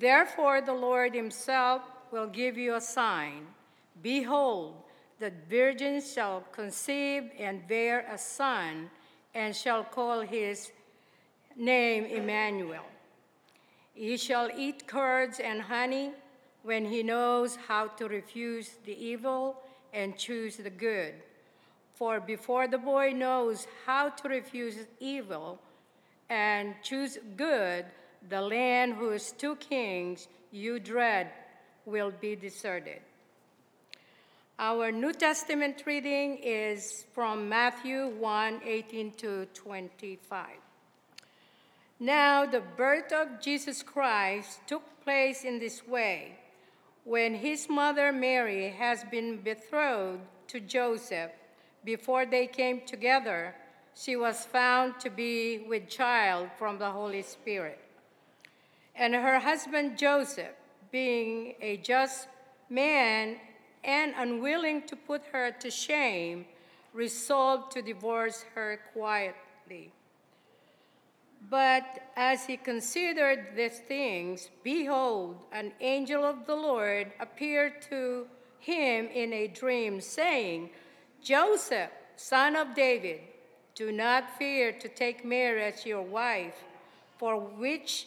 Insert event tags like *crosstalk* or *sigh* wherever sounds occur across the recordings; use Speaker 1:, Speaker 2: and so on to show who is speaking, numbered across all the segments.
Speaker 1: Therefore, the Lord himself will give you a sign. Behold, the virgin shall conceive and bear a son, and shall call his name Emmanuel. He shall eat curds and honey when he knows how to refuse the evil and choose the good. For before the boy knows how to refuse evil and choose good, the land whose two kings you dread will be deserted. Our New Testament reading is from Matthew 1 18 to 25. Now, the birth of Jesus Christ took place in this way. When his mother Mary has been betrothed to Joseph, before they came together, she was found to be with child from the Holy Spirit. And her husband Joseph, being a just man and unwilling to put her to shame, resolved to divorce her quietly. But as he considered these things, behold, an angel of the Lord appeared to him in a dream, saying, Joseph, son of David, do not fear to take Mary as your wife, for which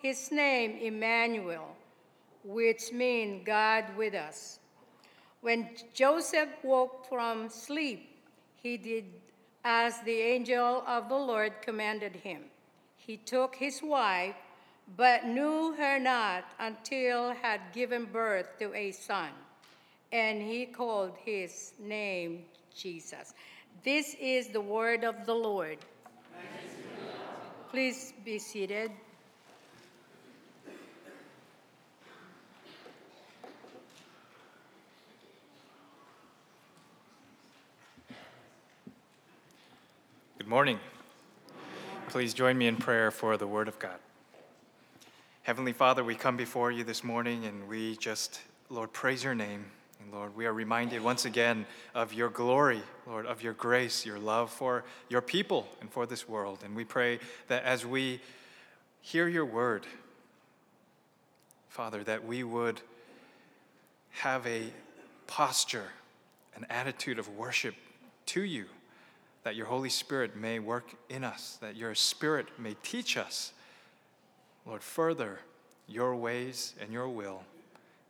Speaker 1: his name Emmanuel, which means God with us. When Joseph woke from sleep, he did as the angel of the Lord commanded him. He took his wife, but knew her not until had given birth to a son, and he called his name Jesus. This is the word of the Lord. Please be seated.
Speaker 2: Morning. Please join me in prayer for the Word of God. Heavenly Father, we come before you this morning and we just, Lord, praise your name. And Lord, we are reminded once again of your glory, Lord, of your grace, your love for your people and for this world. And we pray that as we hear your word, Father, that we would have a posture, an attitude of worship to you that your Holy Spirit may work in us, that your Spirit may teach us, Lord, further your ways and your will,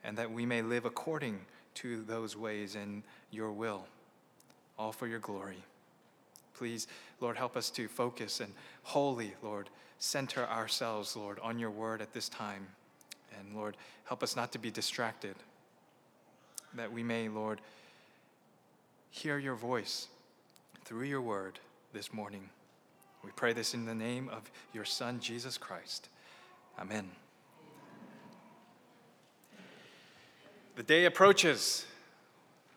Speaker 2: and that we may live according to those ways and your will, all for your glory. Please, Lord, help us to focus and wholly, Lord, center ourselves, Lord, on your word at this time. And Lord, help us not to be distracted, that we may, Lord, hear your voice through your word this morning. We pray this in the name of your Son, Jesus Christ. Amen. The day approaches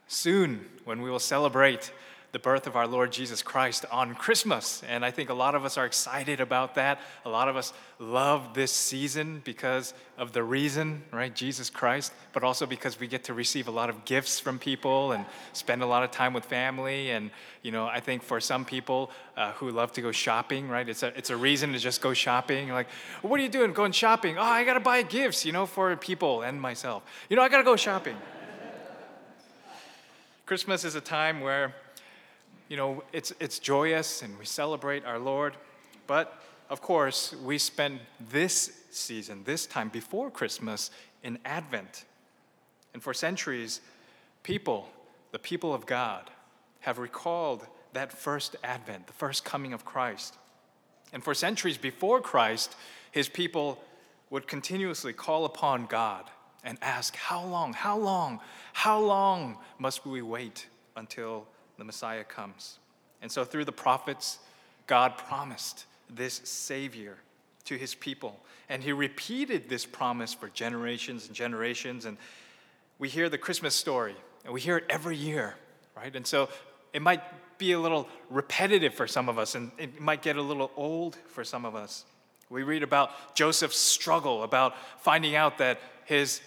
Speaker 2: soon when we will celebrate the birth of our Lord Jesus Christ on Christmas. And I think a lot of us are excited about that. A lot of us love this season because of the reason, right? Jesus Christ, but also because we get to receive a lot of gifts from people and spend a lot of time with family. And, you know, I think for some people uh, who love to go shopping, right? It's a, it's a reason to just go shopping. You're like, what are you doing? Going shopping? Oh, I got to buy gifts, you know, for people and myself. You know, I got to go shopping. *laughs* Christmas is a time where you know, it's, it's joyous and we celebrate our Lord. But of course, we spend this season, this time before Christmas, in Advent. And for centuries, people, the people of God, have recalled that first Advent, the first coming of Christ. And for centuries before Christ, his people would continuously call upon God and ask, How long, how long, how long must we wait until the Messiah comes. And so, through the prophets, God promised this Savior. to his people. And he repeated this promise for generations and generations. And we hear the Christmas story, and we hear it every year, right? And so it might be a little repetitive for some of us, and it might get a little old for some of us. We read about Joseph's struggle, about finding out that his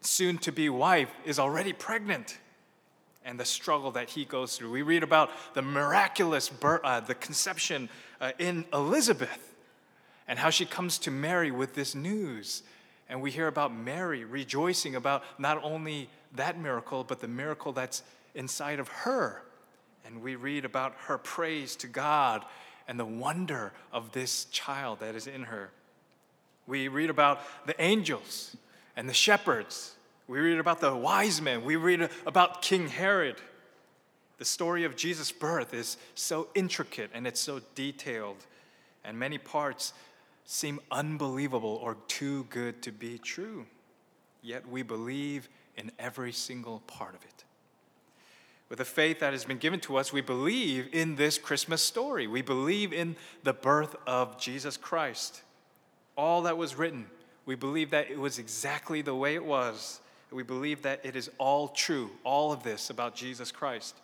Speaker 2: soon to be wife is already pregnant and the struggle that he goes through. We read about the miraculous birth, uh, the conception uh, in Elizabeth and how she comes to Mary with this news. And we hear about Mary rejoicing about not only that miracle, but the miracle that's inside of her. And we read about her praise to God and the wonder of this child that is in her. We read about the angels and the shepherds we read about the wise men. We read about King Herod. The story of Jesus' birth is so intricate and it's so detailed, and many parts seem unbelievable or too good to be true. Yet we believe in every single part of it. With the faith that has been given to us, we believe in this Christmas story. We believe in the birth of Jesus Christ. All that was written, we believe that it was exactly the way it was we believe that it is all true, all of this about Jesus Christ,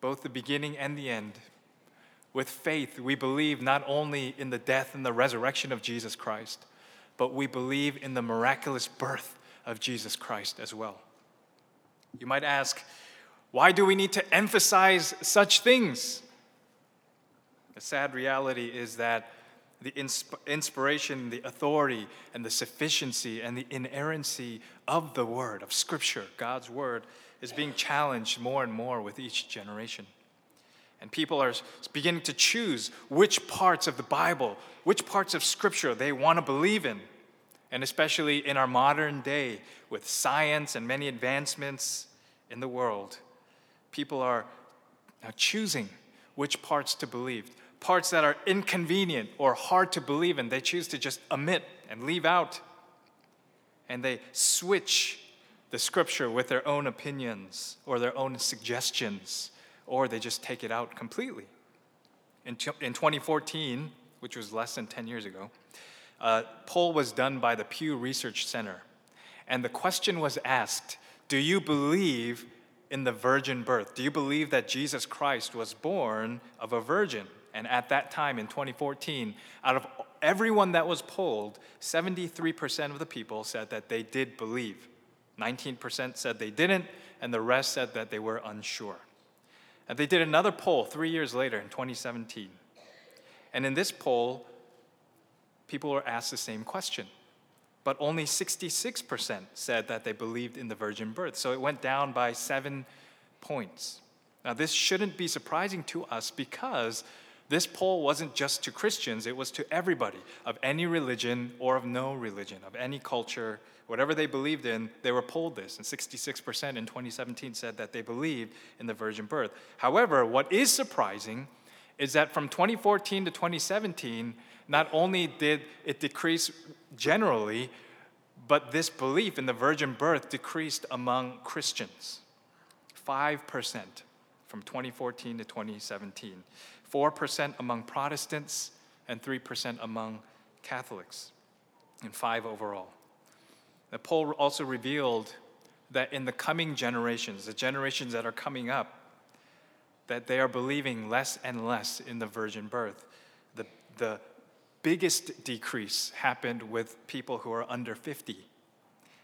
Speaker 2: both the beginning and the end. With faith, we believe not only in the death and the resurrection of Jesus Christ, but we believe in the miraculous birth of Jesus Christ as well. You might ask, why do we need to emphasize such things? The sad reality is that the insp- inspiration, the authority, and the sufficiency and the inerrancy of the Word, of Scripture, God's Word, is being challenged more and more with each generation. And people are beginning to choose which parts of the Bible, which parts of Scripture they want to believe in. And especially in our modern day, with science and many advancements in the world, people are now choosing which parts to believe parts that are inconvenient or hard to believe in, they choose to just omit and leave out. And they switch the scripture with their own opinions or their own suggestions, or they just take it out completely. In, in 2014, which was less than 10 years ago, a poll was done by the Pew Research Center. And the question was asked Do you believe in the virgin birth? Do you believe that Jesus Christ was born of a virgin? And at that time in 2014, out of everyone that was polled, 73% of the people said that they did believe. 19% said they didn't, and the rest said that they were unsure. And they did another poll three years later in 2017. And in this poll, people were asked the same question. But only 66% said that they believed in the virgin birth. So it went down by seven points. Now, this shouldn't be surprising to us because this poll wasn't just to Christians, it was to everybody of any religion or of no religion, of any culture, whatever they believed in, they were polled this. And 66% in 2017 said that they believed in the virgin birth. However, what is surprising is that from 2014 to 2017, not only did it decrease generally, but this belief in the virgin birth decreased among Christians 5% from 2014 to 2017. 4% among Protestants, and 3% among Catholics, and 5 overall. The poll also revealed that in the coming generations, the generations that are coming up, that they are believing less and less in the virgin birth. The, the biggest decrease happened with people who are under 50.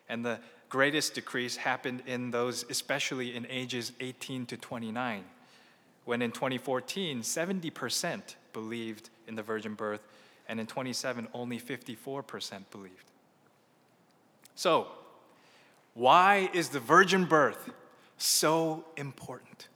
Speaker 2: And the greatest decrease happened in those, especially in ages 18 to 29 when in 2014, 70% believed in the virgin birth, and in 27, only 54% believed. So, why is the virgin birth so important?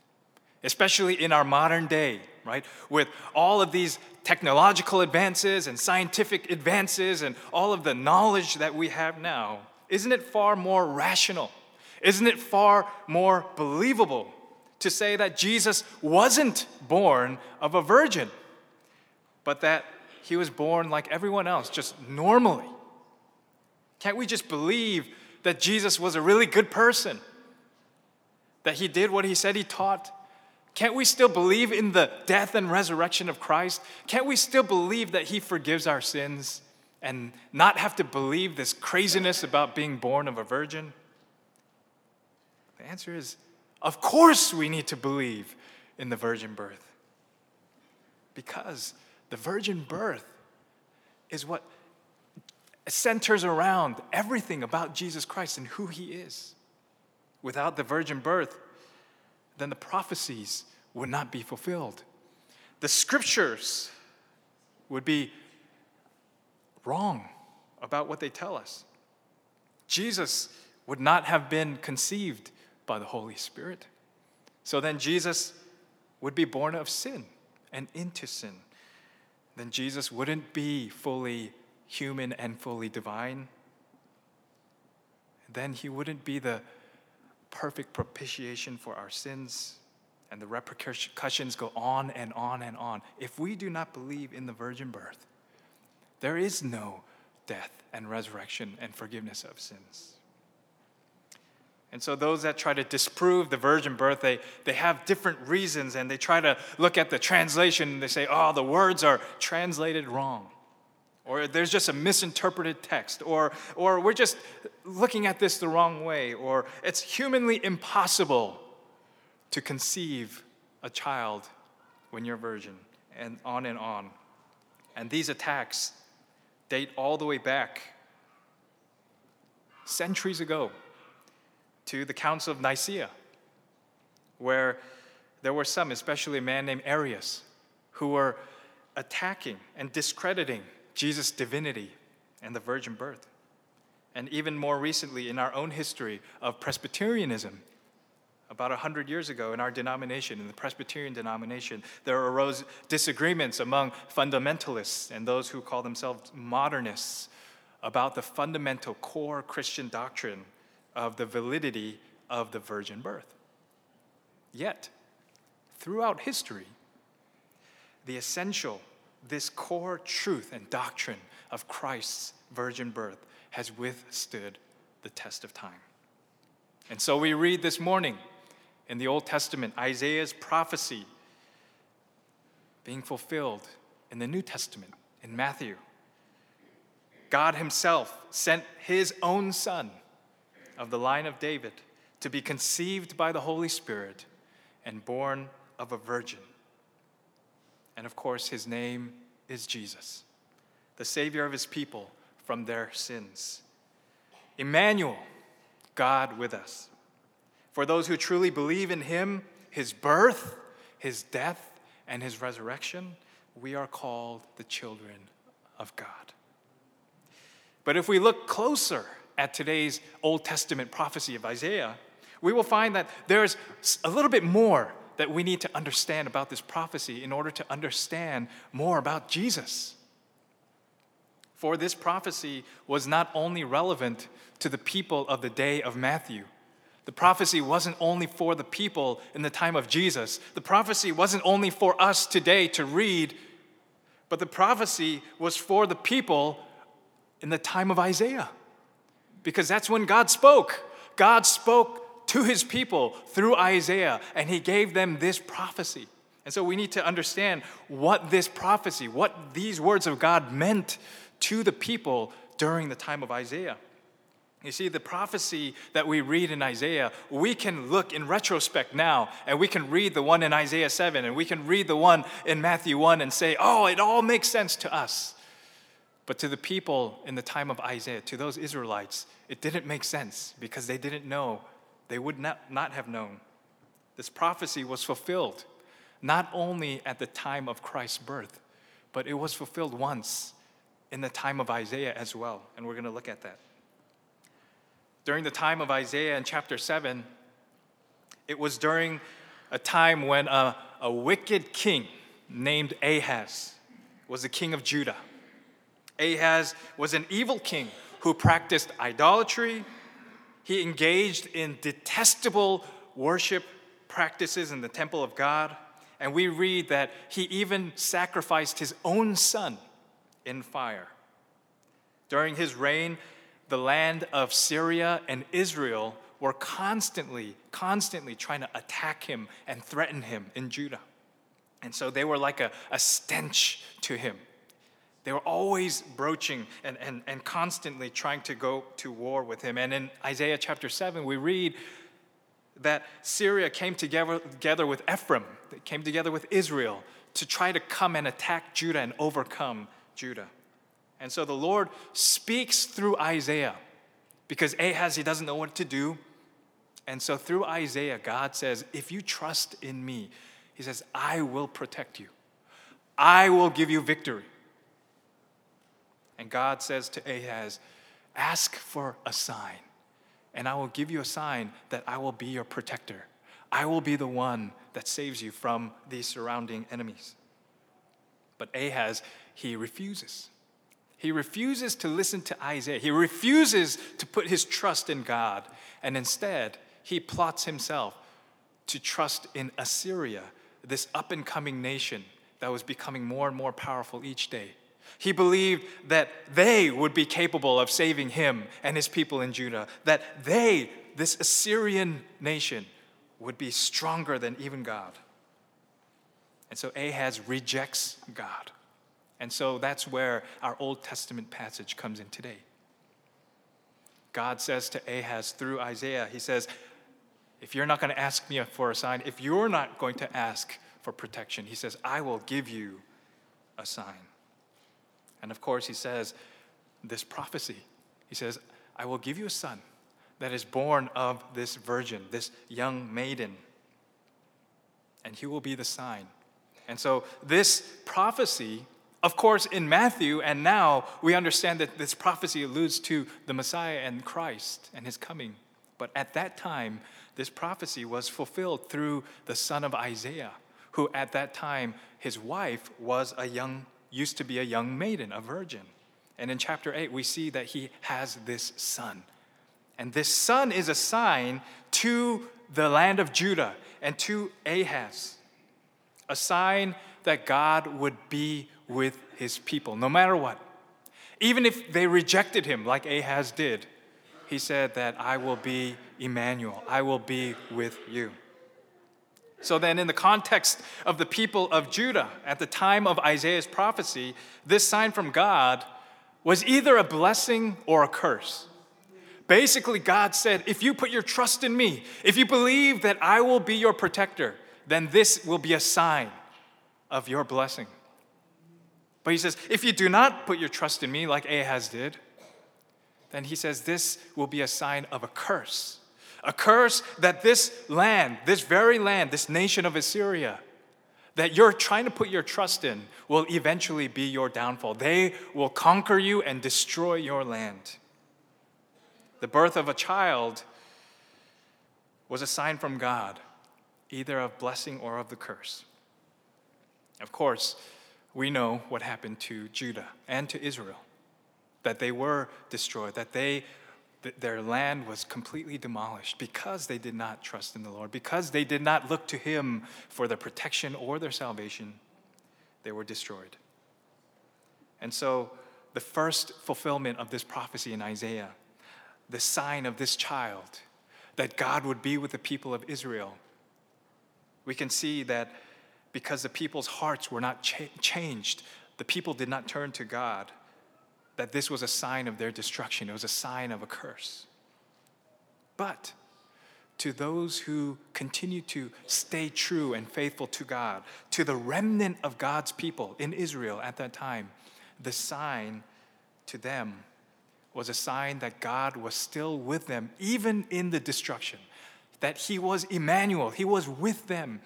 Speaker 2: Especially in our modern day, right? With all of these technological advances and scientific advances and all of the knowledge that we have now, isn't it far more rational? Isn't it far more believable to say that Jesus wasn't born of a virgin, but that he was born like everyone else, just normally. Can't we just believe that Jesus was a really good person? That he did what he said he taught? Can't we still believe in the death and resurrection of Christ? Can't we still believe that He forgives our sins and not have to believe this craziness about being born of a virgin? The answer is of course we need to believe in the virgin birth. Because the virgin birth is what centers around everything about Jesus Christ and who He is. Without the virgin birth, then the prophecies would not be fulfilled. The scriptures would be wrong about what they tell us. Jesus would not have been conceived by the Holy Spirit. So then Jesus would be born of sin and into sin. Then Jesus wouldn't be fully human and fully divine. Then he wouldn't be the perfect propitiation for our sins. And the repercussions go on and on and on. If we do not believe in the virgin birth, there is no death and resurrection and forgiveness of sins. And so, those that try to disprove the virgin birth, they, they have different reasons and they try to look at the translation and they say, oh, the words are translated wrong. Or there's just a misinterpreted text. Or, or we're just looking at this the wrong way. Or it's humanly impossible to conceive a child when you're virgin. And on and on. And these attacks date all the way back centuries ago to the Council of Nicaea, where there were some, especially a man named Arius, who were attacking and discrediting Jesus' divinity and the virgin birth. And even more recently, in our own history of Presbyterianism, about 100 years ago in our denomination, in the Presbyterian denomination, there arose disagreements among fundamentalists and those who call themselves modernists about the fundamental core Christian doctrine of the validity of the virgin birth. Yet, throughout history, the essential, this core truth and doctrine of Christ's virgin birth has withstood the test of time. And so we read this morning in the Old Testament Isaiah's prophecy being fulfilled in the New Testament in Matthew. God Himself sent His own Son of the line of David to be conceived by the Holy Spirit and born of a virgin. And of course, his name is Jesus, the Savior of his people from their sins. Emmanuel, God with us. For those who truly believe in him, his birth, his death, and his resurrection, we are called the children of God. But if we look closer at today's Old Testament prophecy of Isaiah, we will find that there's a little bit more that we need to understand about this prophecy in order to understand more about Jesus. For this prophecy was not only relevant to the people of the day of Matthew. The prophecy wasn't only for the people in the time of Jesus. The prophecy wasn't only for us today to read, but the prophecy was for the people in the time of Isaiah because that's when God spoke. God spoke to his people through Isaiah, and he gave them this prophecy. And so we need to understand what this prophecy, what these words of God meant to the people during the time of Isaiah. You see, the prophecy that we read in Isaiah, we can look in retrospect now and we can read the one in Isaiah 7 and we can read the one in Matthew 1 and say, oh, it all makes sense to us. But to the people in the time of Isaiah, to those Israelites, it didn't make sense because they didn't know. They would not, not have known. This prophecy was fulfilled not only at the time of Christ's birth, but it was fulfilled once in the time of Isaiah as well. And we're going to look at that. During the time of Isaiah in chapter 7, it was during a time when a, a wicked king named Ahaz was the king of Judah. Ahaz was an evil king who practiced idolatry. He engaged in detestable worship practices in the temple of God. And we read that he even sacrificed his own son in fire. During his reign, the land of Syria and Israel were constantly, constantly trying to attack him and threaten him in Judah. And so they were like a, a stench to him. They were always broaching and, and, and constantly trying to go to war with him. And in Isaiah chapter 7, we read that Syria came together, together with Ephraim, they came together with Israel to try to come and attack Judah and overcome Judah. And so the Lord speaks through Isaiah because Ahaz, he doesn't know what to do. And so through Isaiah, God says, If you trust in me, he says, I will protect you, I will give you victory. And God says to Ahaz, Ask for a sign, and I will give you a sign that I will be your protector. I will be the one that saves you from these surrounding enemies. But Ahaz, he refuses. He refuses to listen to Isaiah. He refuses to put his trust in God. And instead, he plots himself to trust in Assyria, this up and coming nation that was becoming more and more powerful each day. He believed that they would be capable of saving him and his people in Judah, that they, this Assyrian nation, would be stronger than even God. And so Ahaz rejects God. And so that's where our Old Testament passage comes in today. God says to Ahaz through Isaiah, He says, If you're not going to ask me for a sign, if you're not going to ask for protection, He says, I will give you a sign. And of course, He says, This prophecy, He says, I will give you a son that is born of this virgin, this young maiden, and he will be the sign. And so, this prophecy of course, in Matthew and now, we understand that this prophecy alludes to the Messiah and Christ and his coming. But at that time, this prophecy was fulfilled through the son of Isaiah, who at that time, his wife was a young, used to be a young maiden, a virgin. And in chapter 8, we see that he has this son. And this son is a sign to the land of Judah and to Ahaz, a sign that God would be with his people, no matter what. Even if they rejected him, like Ahaz did, he said that I will be Emmanuel, I will be with you. So then, in the context of the people of Judah at the time of Isaiah's prophecy, this sign from God was either a blessing or a curse. Basically, God said, If you put your trust in me, if you believe that I will be your protector, then this will be a sign of your blessing. But he says, if you do not put your trust in me like Ahaz did, then he says this will be a sign of a curse. A curse that this land, this very land, this nation of Assyria, that you're trying to put your trust in will eventually be your downfall. They will conquer you and destroy your land. The birth of a child was a sign from God, either of blessing or of the curse. Of course, we know what happened to Judah and to Israel that they were destroyed, that they their land was completely demolished because they did not trust in the Lord, because they did not look to Him for their protection or their salvation, they were destroyed. And so, the first fulfillment of this prophecy in Isaiah, the sign of this child, that God would be with the people of Israel, we can see that because the people's hearts were not cha- changed. The people did not turn to God. That this was a sign of their destruction, it was a sign of a curse. But to those who continue to stay true and faithful to God, to the remnant of God's people in Israel at that time, the sign to them was a sign that God was still with them, even in the destruction, that He was Emmanuel, He was with them,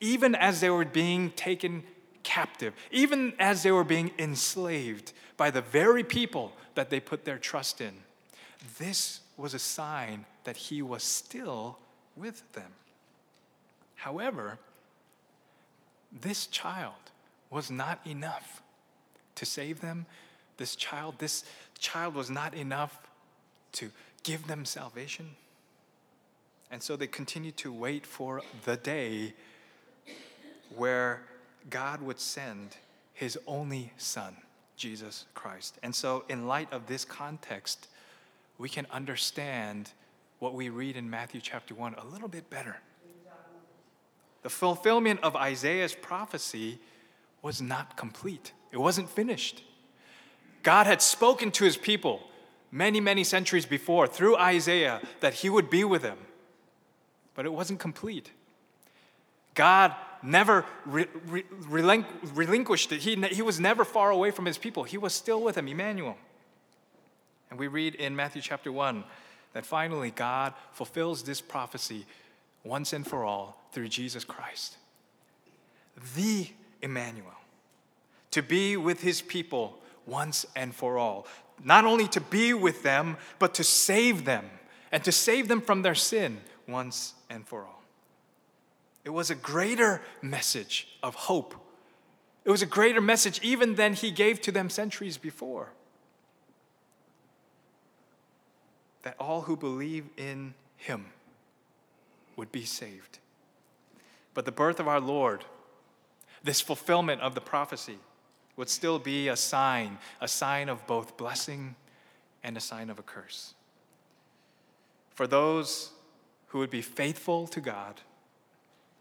Speaker 2: even as they were being taken captive, even as they were being enslaved by the very people that they put their trust in. This was a sign that he was still with them. However, this child was not enough to save them. This child, this child was not enough to give them salvation. And so they continued to wait for the day where God would send his only son, Jesus Christ. And so, in light of this context, we can understand what we read in Matthew chapter 1 a little bit better. The fulfillment of Isaiah's prophecy was not complete, it wasn't finished. God had spoken to his people many, many centuries before through Isaiah that he would be with them, but it wasn't complete. God never re- re- relinquished it. He, he was never far away from his people. He was still with them, Emmanuel. And we read in Matthew chapter 1 that finally God fulfills this prophecy once and for all through Jesus Christ. The Emmanuel. To be with his people once and for all. Not only to be with them, but to save them and to save them from their sin once and for all. It was a greater message of hope. It was a greater message even than he gave to them centuries before. That all who believe in him would be saved. But the birth of our Lord, this fulfillment of the prophecy, would still be a sign, a sign of both blessing and a sign of a curse. For those who would be faithful to God,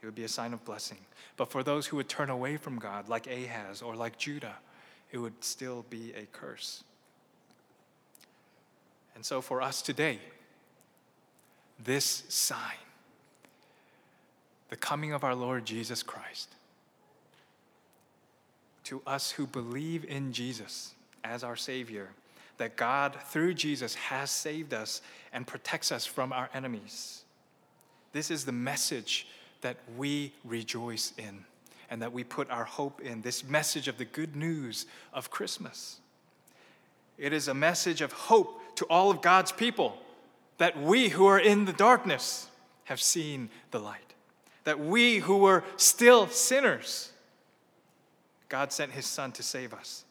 Speaker 2: it would be a sign of blessing. But for those who would turn away from God, like Ahaz or like Judah, it would still be a curse. And so for us today, this sign, the coming of our Lord Jesus Christ, to us who believe in Jesus as our Savior, that God, through Jesus, has saved us and protects us from our enemies. This is the message that we rejoice in and that we put our hope in. This message of the good news of Christmas. It is a message of hope to all of God's people that we who are in the darkness have seen the light. That we who were still sinners, God sent his Son to save us.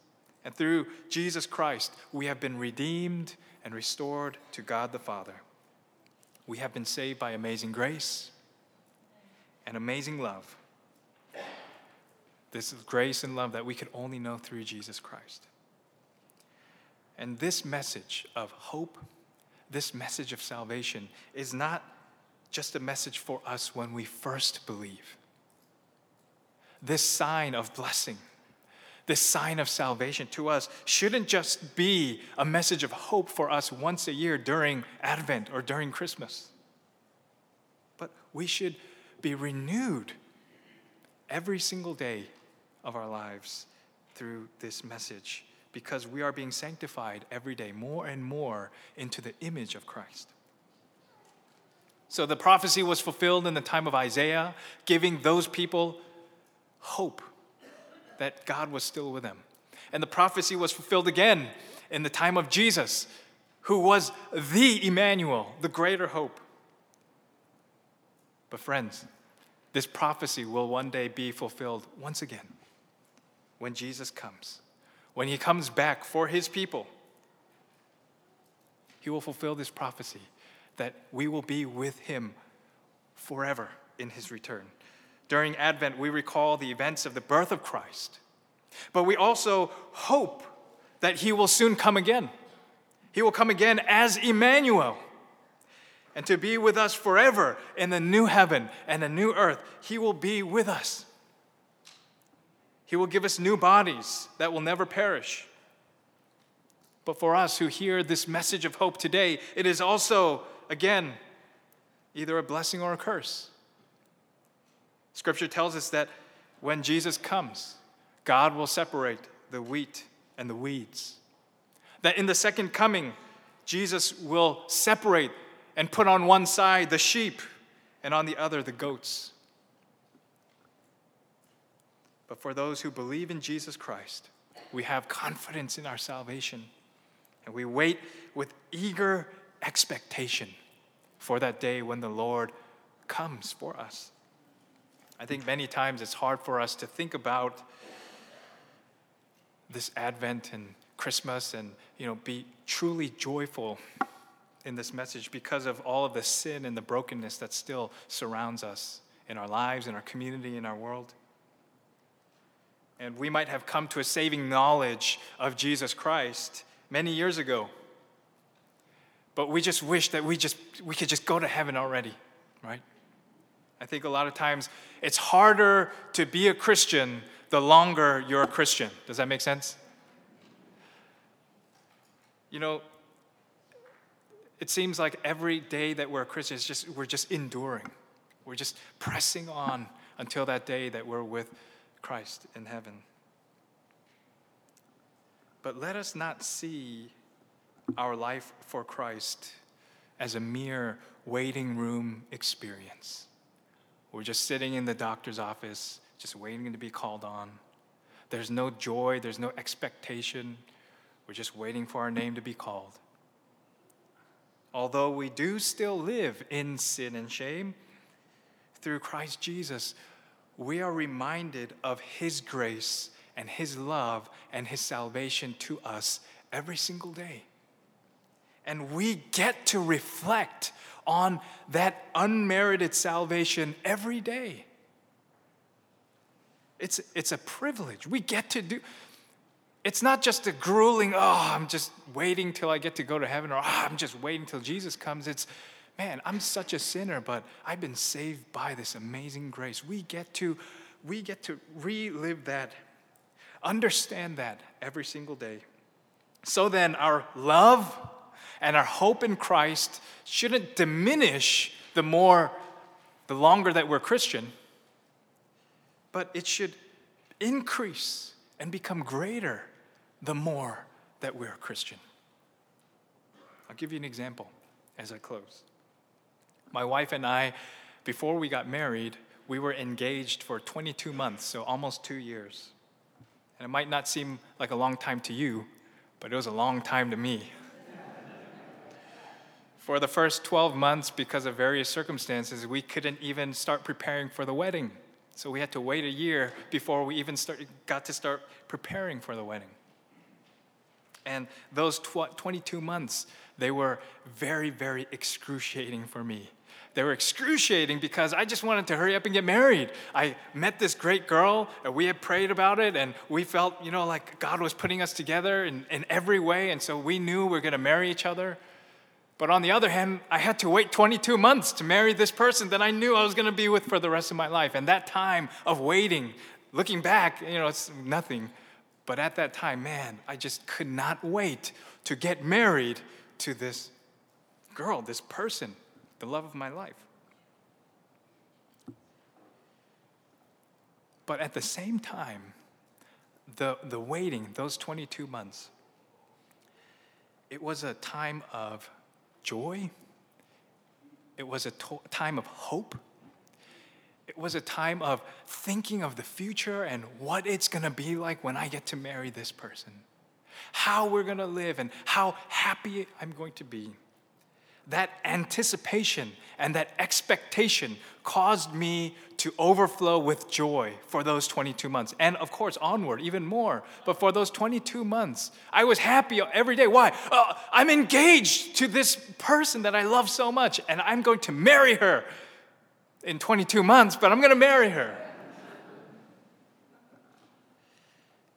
Speaker 2: And through Jesus Christ, we have been redeemed and restored to God the Father. We have been saved by amazing grace and amazing love. This grace and love that we could only know through Jesus Christ. And this message of hope, this message of salvation, is not just a message for us when we first believe. This sign of blessing, this sign of salvation to us shouldn't just be a message of hope for us once a year during Advent or during Christmas. But we should be renewed every single day of our lives through this message because we are being sanctified every day more and more into the image of Christ. So the prophecy was fulfilled in the time of Isaiah, giving those people hope that God was still with them. And the prophecy was fulfilled again in the time of Jesus, who was the Emmanuel, the greater hope. But, friends, this prophecy will one day be fulfilled once again when Jesus comes. When he comes back for his people, he will fulfill this prophecy that we will be with him forever in his return. During Advent, we recall the events of the birth of Christ, but we also hope that he will soon come again. He will come again as Emmanuel and to be with us forever in the new heaven and the new earth. He will be with us. He will give us new bodies that will never perish. But for us who hear this message of hope today, it is also, again, either a blessing or a curse. Scripture tells us that when Jesus comes, God will separate the wheat and the weeds. That in the second coming, Jesus will separate and put on one side the sheep and on the other the goats. But for those who believe in Jesus Christ, we have confidence in our salvation and we wait with eager expectation for that day when the Lord comes for us. I think many times it's hard for us to think about this Advent and Christmas and you know be truly joyful in this message because of all of the sin and the brokenness that still surrounds us in our lives, in our community, in our world. And we might have come to a saving knowledge of Jesus Christ many years ago. but we just wish that we just we could just go to heaven already, right? I think a lot of times it's harder to be a Christian the longer you're a Christian. Does that make sense? You know, it seems like every day that we're a Christian, just, we're just enduring. We're just pressing on until that day that we're with Christ in heaven. But let us not see our life for Christ as a mere waiting room experience. We're just sitting in the doctor's office, just waiting to be called on. There's no joy, there's no expectation. We're just waiting for our name to be called. Although we do still live in sin and shame, through Christ Jesus, we are reminded of His grace and His love and His salvation to us every single day. And we get to reflect on that unmerited salvation every day. It's, it's a privilege. We get to do, it's not just a grueling, oh, I'm just waiting till I get to go to heaven, or oh, I'm just waiting till Jesus comes. It's, man, I'm such a sinner, but I've been saved by this amazing grace. We get to, we get to relive that, understand that every single day. So then, our love and our hope in Christ shouldn't diminish the more, the longer that we're Christian, but it should increase and become greater the more that we're a Christian. I'll give you an example as I close. My wife and I, before we got married, we were engaged for 22 months, so almost two years. And it might not seem like a long time to you, but it was a long time to me. *laughs* for the first 12 months, because of various circumstances, we couldn't even start preparing for the wedding. So we had to wait a year before we even start, got to start preparing for the wedding. And those tw- 22 months, they were very, very excruciating for me. They were excruciating because I just wanted to hurry up and get married. I met this great girl, and we had prayed about it, and we felt, you know, like God was putting us together in, in every way, and so we knew we were going to marry each other. But on the other hand, I had to wait 22 months to marry this person that I knew I was going to be with for the rest of my life. And that time of waiting, looking back, you know, it's nothing. But at that time, man, I just could not wait to get married to this girl, this person, the love of my life. But at the same time, the, the waiting, those 22 months, it was a time of joy. It was a to- time of hope. It was a time of thinking of the future and what it's gonna be like when I get to marry this person, how we're gonna live, and how happy I'm going to be. That anticipation and that expectation caused me to overflow with joy for those 22 months. And of course, onward, even more. But for those 22 months, I was happy every day. Why? Uh, I'm engaged to this person that I love so much, and I'm going to marry her in 22 months, but I'm going to marry her.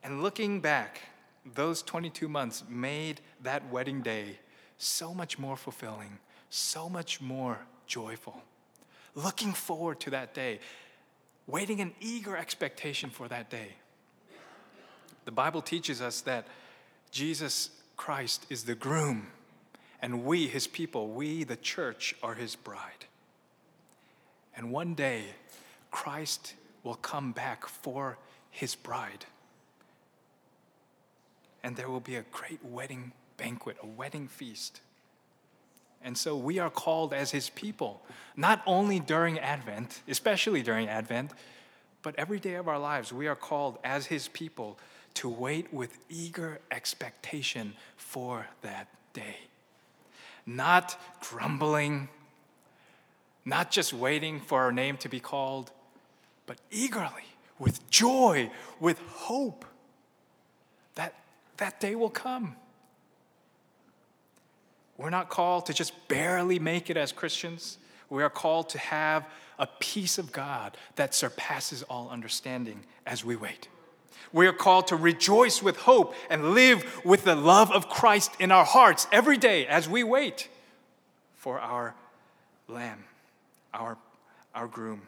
Speaker 2: And looking back, those 22 months made that wedding day so much more fulfilling, so much more joyful. Looking forward to that day, waiting in eager expectation for that day. The Bible teaches us that Jesus Christ is the groom, and we, his people, we, the church, are his bride. And one day, Christ will come back for his bride. And there will be a great wedding banquet, a wedding feast. And so we are called as his people, not only during Advent, especially during Advent, but every day of our lives, we are called as his people to wait with eager expectation for that day. Not grumbling, not just waiting for our name to be called, but eagerly, with joy, with hope that that day will come. We're not called to just barely make it as Christians. We are called to have a peace of God that surpasses all understanding as we wait. We are called to rejoice with hope and live with the love of Christ in our hearts every day as we wait for our lamb, our, our groom.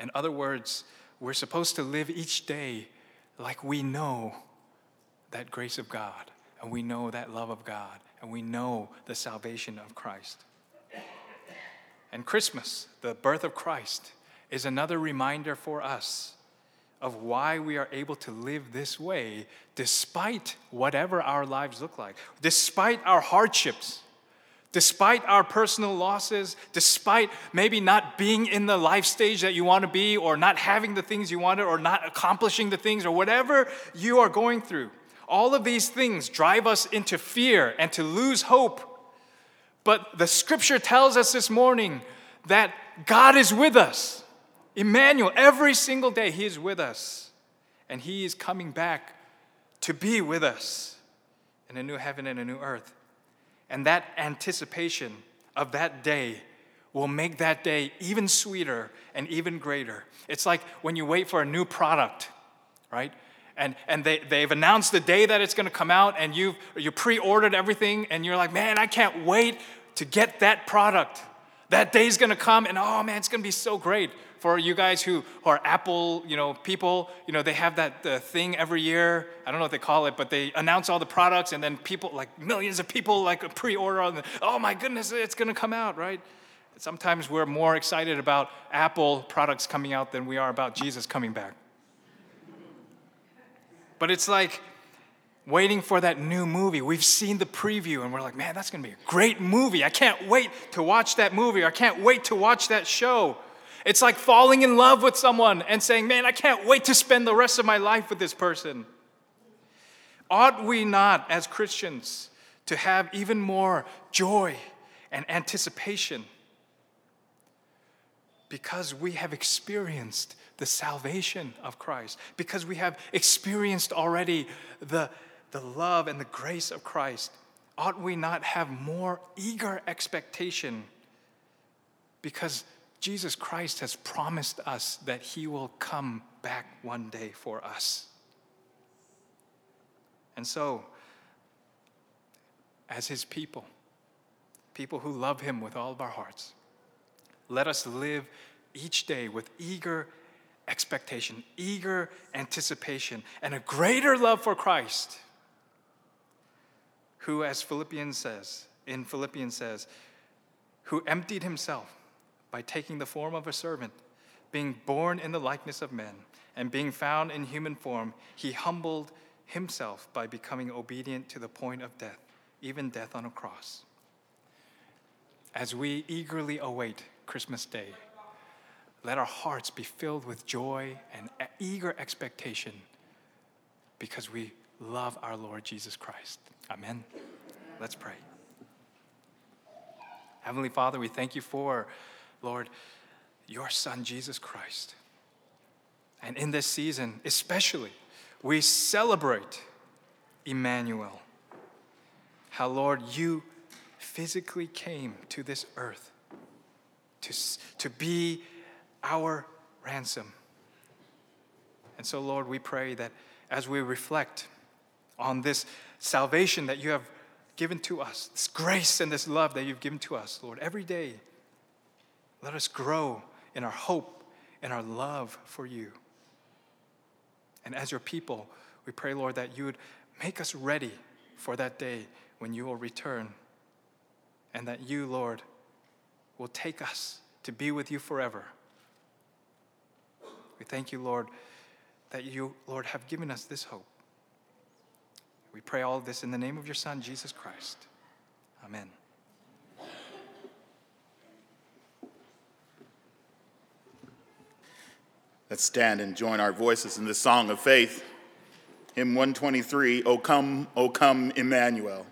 Speaker 2: In other words, we're supposed to live each day like we know that grace of God, and we know that love of God, and we know the salvation of Christ. And Christmas, the birth of Christ, is another reminder for us of why we are able to live this way despite whatever our lives look like, despite our hardships, despite our personal losses, despite maybe not being in the life stage that you want to be, or not having the things you wanted, or not accomplishing the things, or whatever you are going through. All of these things drive us into fear and to lose hope. But the scripture tells us this morning that God is with us. Emmanuel, every single day, He is with us. And He is coming back to be with us in a new heaven and a new earth. And that anticipation of that day will make that day even sweeter and even greater. It's like when you wait for a new product, right? And, and they, they've announced the day that it's to come out, and you've you pre-ordered everything, and you're like, man, I can't wait to get that product. That day's to come, and oh man, it's to be so great for you guys who, who are Apple, you know, people, you know, they have that uh, thing every year. I don't know what they call it, but they announce all the products, and then people, like millions of people, like pre-order. On the, oh my goodness, it's going to come out, right? Sometimes we're more excited about Apple products coming out than we are about Jesus coming back. But it's like waiting for that new movie. We've seen the preview and we're like, man, that's gonna be a great movie. I can't wait to watch that movie. I can't wait to watch that show. It's like falling in love with someone and saying, Man, I can't wait to spend the rest of my life with this person. Ought we not, as Christians, to have even more joy and anticipation? Because we have experienced the salvation of Christ, because we have experienced already the, the love and the grace of Christ, ought we not have more eager expectation? Because Jesus Christ has promised us that he will come back one day for us. And so, as his people, people who love him with all of our hearts, let us live each day with eager expectation, eager anticipation, and a greater love for Christ, who, as Philippians says, in Philippians says, who emptied himself by taking the form of a servant, being born in the likeness of men, and being found in human form, he humbled himself by becoming obedient to the point of death, even death on a cross. As we eagerly await Christmas Day, let our hearts be filled with joy and eager expectation because we love our Lord Jesus Christ. Amen. Let's pray. Heavenly Father, we thank you for Lord, your Son, Jesus Christ. And in this season, especially, we celebrate Emmanuel. How, Lord, you physically came to this earth to, to be our ransom. And so, Lord, we pray that as we reflect on this salvation that you have given to us, this grace and this love that you've given to us, Lord, every day, let us grow in our hope and our love for you. And as your people, we pray, Lord, that you would make us ready for that day when you will return. And that you, Lord, will take us to be with you forever. We thank you, Lord, that you, Lord, have given us this hope. We pray all this in the name of your Son, Jesus Christ. Amen.
Speaker 3: Let's stand and join our voices in this song of faith. Hymn 123, O come, O come, Emmanuel.